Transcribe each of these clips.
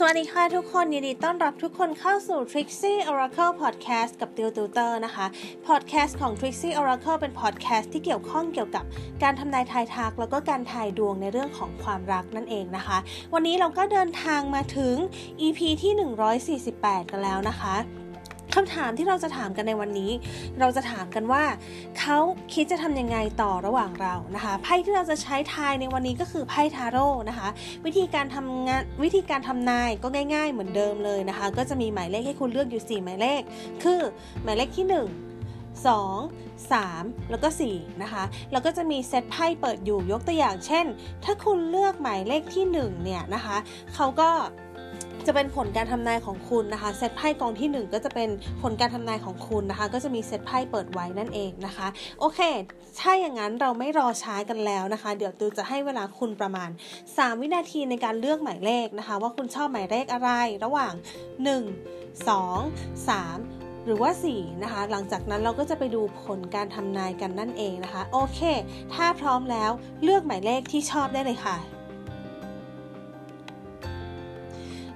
สวัสดีค่ะทุกคนยินดีต้อนรับทุกคนเข้าสู่ Trixie Oracle Podcast กับติวติวเตอร์นะคะ Podcast ของ Trixie Oracle เป็น podcast ที่เกี่ยวข้องเกี่ยวกับการทำนายทายทัก แล้วก็การทายดวงในเรื่องของความรักนั่นเองนะคะ วันนี้เราก็เดินทางมาถึง EP ที่ 148 กันแล้วนะคะ คำถามที่เราจะถามกันในวันนี้ เราจะถามกันว่า เขาคิดจะทำยังไงต่อระหว่างเรานะคะไพ่ที่เราจะใช้ทายในวันนี้ก็คือไพ่ทาโร่นะคะ วิธีการทำงานวิธีการทำนายก็ง่าย ๆ เหมือนเดิมเลยนะคะ ก็จะมีหมายเลขให้คุณเลือกอยู่ 4 หมายเลข คือหมายเลขที่ 1 2 3 แล้วก็ 4 นะคะ แล้วก็จะมีเซตไพ่เปิดอยู่ยกตัวอย่างเช่น ถ้าคุณเลือกหมายเลขที่ 1 เนี่ยนะคะ เขาก็ จะเป็นผลการทำนายของคุณนะคะ เซตไพ่กองที่ 1 ก็จะเป็นผลการทำนายของคุณนะคะ ก็จะมีเซตไพ่เปิดไว้นั่นเองนะคะ โอเค ถ้าอย่างนั้นเราไม่รอช้ากันแล้วนะคะ เดี๋ยวตูจะให้เวลาคุณประมาณ 3 วินาทีในการเลือกหมายเลขนะคะ ว่าคุณชอบหมายเลขอะไรระหว่าง 1 2 3หรือว่า 4 นะคะ หลังจากนั้นเราก็จะไปดูผลการทำนายกันนั่นเองนะคะ โอเค ถ้าพร้อมแล้วเลือกหมายเลขที่ชอบได้เลยค่ะ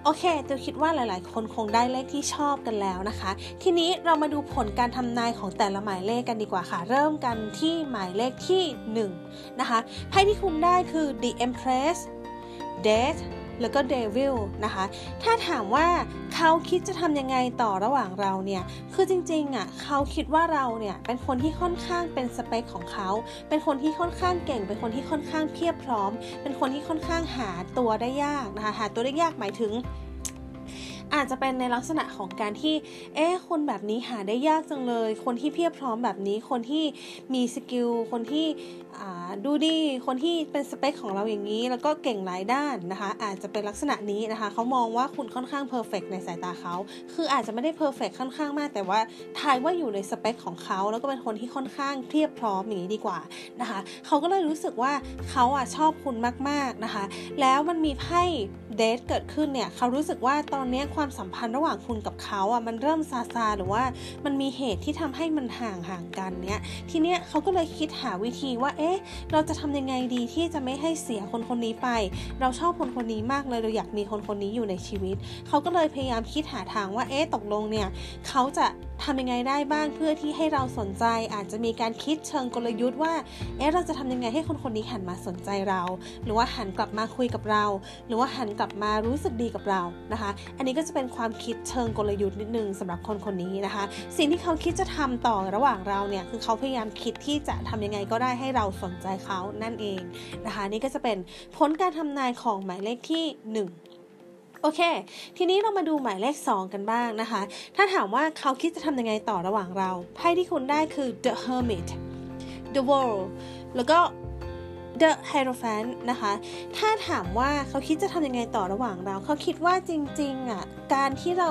โอเคตัวคิดว่าหลายๆ คนคงได้เลขที่ชอบกันแล้วนะคะ ทีนี้เรามาดูผลการทำนายของแต่ละหมายเลขกันดีกว่าค่ะ เริ่มกันที่หมายเลขที่ 1 นะคะไพ่ที่คุณได้คือ The Empress Death แล้วก็เดวิลนะคะ ถ้าถามว่าเขาคิดจะทำยังไงต่อระหว่างเราเนี่ย คือจริงๆอะเขาคิดว่าเราเนี่ยเป็นคนที่ค่อนข้างเป็นสเปคของเขา เป็นคนที่ค่อนข้างเก่ง เป็นคนที่ค่อนข้างเพียบพร้อม เป็นคนที่ค่อนข้างหาตัวได้ยากนะคะ หาตัวได้ยากหมายถึง อาจจะเป็นในลักษณะของการที่ เอ๊ะคนแบบนี้หาได้ยากจังเลย คนที่เพียบพร้อมแบบนี้ คนที่มี skill คนที่ดูดี คนที่เป็นสเปคของเราอย่างนี้ แล้วก็เก่งหลายด้านนะคะ อาจจะเป็นลักษณะนี้นะคะ เขามองว่าคุณค่อนข้าง perfect ในสายตาเขา คืออาจจะไม่ได้ perfect ค่อนข้างมาก แต่ว่าทายว่าอยู่ในสเปคของเขา แล้วก็เป็นคนที่ค่อนข้างเพียบพร้อมอย่างนี้ดีกว่านะคะ เขาก็เลยรู้สึกว่าเขาอะชอบคุณมาก ๆนะคะ แล้วมันมีไพ่เดทเกิดขึ้นเนี่ย เขารู้สึกว่าตอนนี้ความความสัมพันธ์ระหว่างคุณกับเขาอะมันเริ่มซาซาหรือว่ามันมีเหตุที่ทำให้มันห่างห่างกันเนี้ยทีเนี้ยเขาก็เลยคิดหาวิธีว่าเอ๊ะเราจะทำยังไงดีที่จะไม่ให้เสียคนคนนี้ไป เราชอบคนคนนี้มากเลยเราอยากมีคนคนนี้อยู่ในชีวิต เขาก็เลยพยายามคิดหาทางว่าเอ๊ะตกลงเนี่ยเขาจะ ทำยังไงได้บ้างเพื่อที่ให้เราสนใจ อาจจะมีการคิดเชิงกลยุทธ์ว่าเอ๊ะเราจะทำยังไงให้คนคนนี้หันมาสนใจเรา หรือว่าหันกลับมาคุยกับเรา หรือว่าหันกลับมารู้สึกดีกับเรานะคะ อันนี้ก็จะเป็นความคิดเชิงกลยุทธ์นิดนึงสำหรับคนคนนี้นะคะ สิ่งที่เขาคิดจะทำต่อระหว่างเราเนี่ยคือเขาพยายามคิดที่จะทำยังไงก็ได้ให้เราสนใจเขานั่นเองนะคะ นี่ก็จะเป็นผลการทำนายของหมายเลขที่ 1 โอเค ทีนี้เรามาดูหมายเลข 2 กันบ้างนะคะ ถ้าถามว่าเขาคิดจะทำยังไงต่อระหว่างเรา ไพ่ที่คุณได้คือ the hermit the world แล้วก็ The Hierophant นะคะ ถ้าถามว่าเขาคิดจะทำยังไงต่อระหว่างเรา เขาคิดว่าจริงๆอะ การที่เรา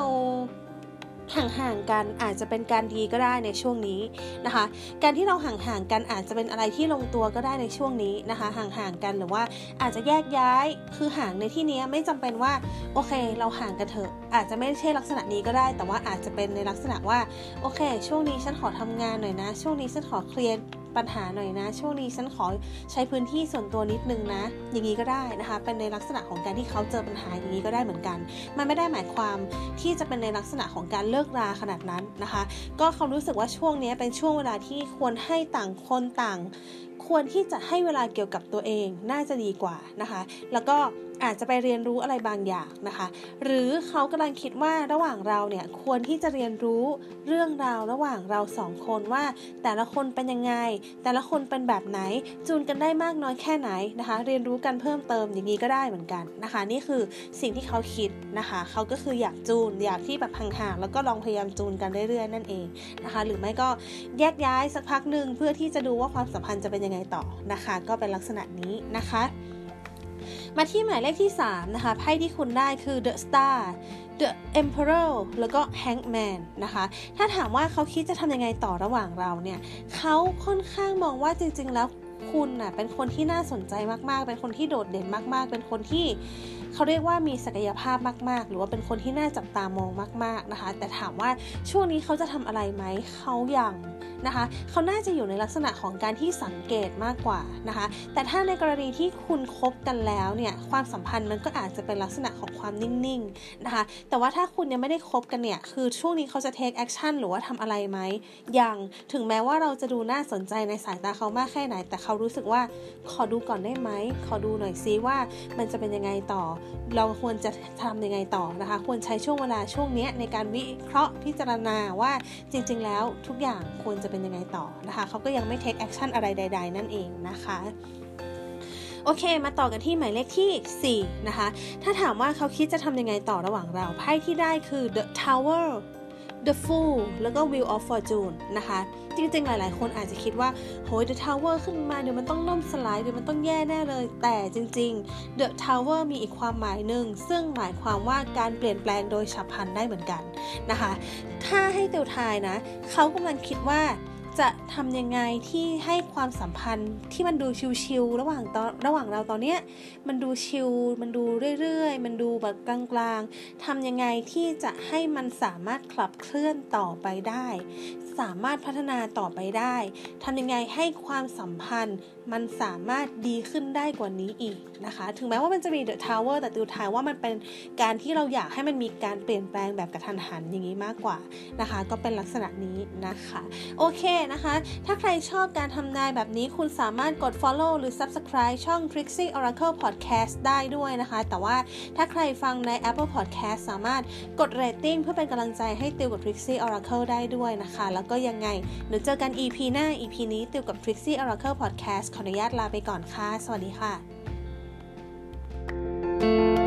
ห่างๆกันอาจจะเป็นการดีก็ได้ในช่วงนี้นะคะ การที่เราห่างๆกันอาจจะเป็นอะไรที่ลงตัวก็ได้ในช่วงนี้นะคะ ห่างๆกันหรือว่าอาจจะแยกย้ายคือห่างในที่นี้ไม่จำเป็นว่าโอเค เราห่างกันเถอะอาจจะไม่ใช่ลักษณะนี้ก็ได้ แต่ว่าอาจจะเป็นในลักษณะว่าโอเค ช่วงนี้ฉันขอทำงานหน่อยนะ ช่วงนี้ฉันขอเคลียร์ ปัญหาหน่อยนะ ช่วงนี้ฉันขอใช้พื้นที่ส่วนตัวนิดนึงนะ อย่างนี้ก็ได้นะคะ เป็นในลักษณะของการที่เขาเจอปัญหาอย่างนี้ก็ได้เหมือนกัน มันไม่ได้หมายความที่จะเป็นในลักษณะของการเลิกราขนาดนั้นนะคะ ก็เขารู้สึกว่าช่วงนี้เป็นช่วงเวลาที่ควรให้ต่างคนต่าง ควรที่จะให้เวลาเกี่ยวกับตัวเองน่าจะดีกว่านะคะ แล้วก็ อาจจะไปเรียนรู้อะไรบางอย่างนะคะ หรือเขากำลังคิดว่าระหว่างเราเนี่ยควรที่จะเรียนรู้เรื่องราวระหว่างเราสองคนว่า แต่ละคนเป็นยังไง แต่ละคนเป็นแบบไหน จูนกันได้มากน้อยแค่ไหนนะคะ เรียนรู้กันเพิ่มเติมอย่างนี้ก็ได้เหมือนกันนะคะ นี่คือสิ่งที่เขาคิดนะคะเขาก็คืออยากจูนอยากที่แบบห่างๆแล้วก็ลองพยายามจูนกันเรื่อยๆนั่นเองนะคะ หรือไม่ก็แยกย้ายสักพักหนึ่งเพื่อที่จะดูว่าความสัมพันธ์จะเป็นยังไงต่อนะคะ ก็เป็นลักษณะนี้นะคะ มาที่หมายเลขที่ 3 นะคะ ไพ่ที่คุณได้คือ The Star The Emperor แล้วก็ Hangman นะคะ ถ้าถามว่าเขาคิดจะทำยังไงต่อระหว่างเราเนี่ย เขาค่อนข้างมองว่าจริง ๆ แล้วคุณน่ะเป็นคนที่น่าสนใจมากๆ เป็นคนที่โดดเด่นมากๆ เป็นคนที่เขาเรียกว่ามีศักยภาพมาก ๆ หรือว่าเป็นคนที่น่าจับตามองมาก ๆ นะคะ แต่ถามว่าช่วงนี้เขาจะทำอะไรไหม เขายัง นะคะเขาน่าจะอยู่ในลักษณะของการที่สังเกตมากกว่านะคะ แต่ถ้าในกรณีที่คุณคบกันแล้วเนี่ยความสัมพันธ์มันก็อาจจะเป็นลักษณะของความนิ่งๆนะคะ แต่ว่าถ้าคุณยังไม่ได้คบกันเนี่ยคือช่วงนี้เขาจะ take action หรือว่าทำอะไรไหมยังถึงแม้ว่าเราจะดูน่าสนใจในสายตาเขามากแค่ไหน แต่เขารู้สึกว่าขอดูก่อนได้ไหมขอดูหน่อยซิว่ามันจะเป็นยังไงต่อ เราควรจะทำยังไงต่อนะคะ ควรใช้ช่วงเวลาช่วงนี้ในการวิเคราะห์พิจารณาว่าจริง ๆ แล้วทุกอย่างควรจะเป็นยังไงต่อนะคะเขาก็ยังไม่ take action อะไรใด ๆ นั่นเองนะคะโอเค มาต่อกันที่หมายเลขที่ 4 นะคะ ถ้าถามว่าเขาคิดจะทำยังไงต่อระหว่างเรา ไพ่ที่ได้คือ the tower the fool แล้วก็ wheel of fortune นะคะ จริงๆ หลายๆ คนอาจจะคิดว่าโหย the tower ขึ้นมาเดี๋ยวมันต้องล่มสลาย เดี๋ยวมันต้องแย่แน่เลย แต่จริงๆ the tower มีอีกความหมายหนึ่ง ซึ่งหมายความว่าการเปลี่ยนแปลงโดยฉับพลันได้เหมือนกันนะคะ ถ้าให้เตียวทายนะ เขากำลังคิดว่า จะทำยังไงที่ให้ความสัมพันธ์ที่มันดู chill ๆระหว่างตอนระหว่างเราตอนเนี้ยมันดู chill มันดูเรื่อยๆ มันดูแบบกลางๆทำยังไงที่จะให้มันสามารถขับเคลื่อนต่อไปได้ สามารถพัฒนาต่อไปได้ทำยังไงให้ความสัมพันธ์มันสามารถดีขึ้นได้กว่านี้อีกนะคะ ถึงแม้ว่ามันจะมี The Tower แต่ติวทายว่ามันเป็นการที่เราอยากให้มันมีการเปลี่ยนแปลงแบบกระทันหันอย่างนี้มากกว่านะคะ ก็เป็นลักษณะนี้นะคะ โอเคนะคะ ถ้าใครชอบการทำนายแบบนี้คุณสามารถกด follow หรือ subscribe ช่อง Trixie Oracle Podcast ได้ด้วยนะคะ แต่ว่าถ้าใครฟังใน Apple Podcast สามารถกด rating เพื่อเป็นกำลังใจให้ติวกับ Trixie Oracle ได้ด้วยนะคะ แล้วก็ยังไงเดี๋ยวเจอกัน EP หน้า EP นี้ติวกับ Trixie Oracle Podcast ขออนุญาตลาไปก่อนค่ะ สวัสดีค่ะ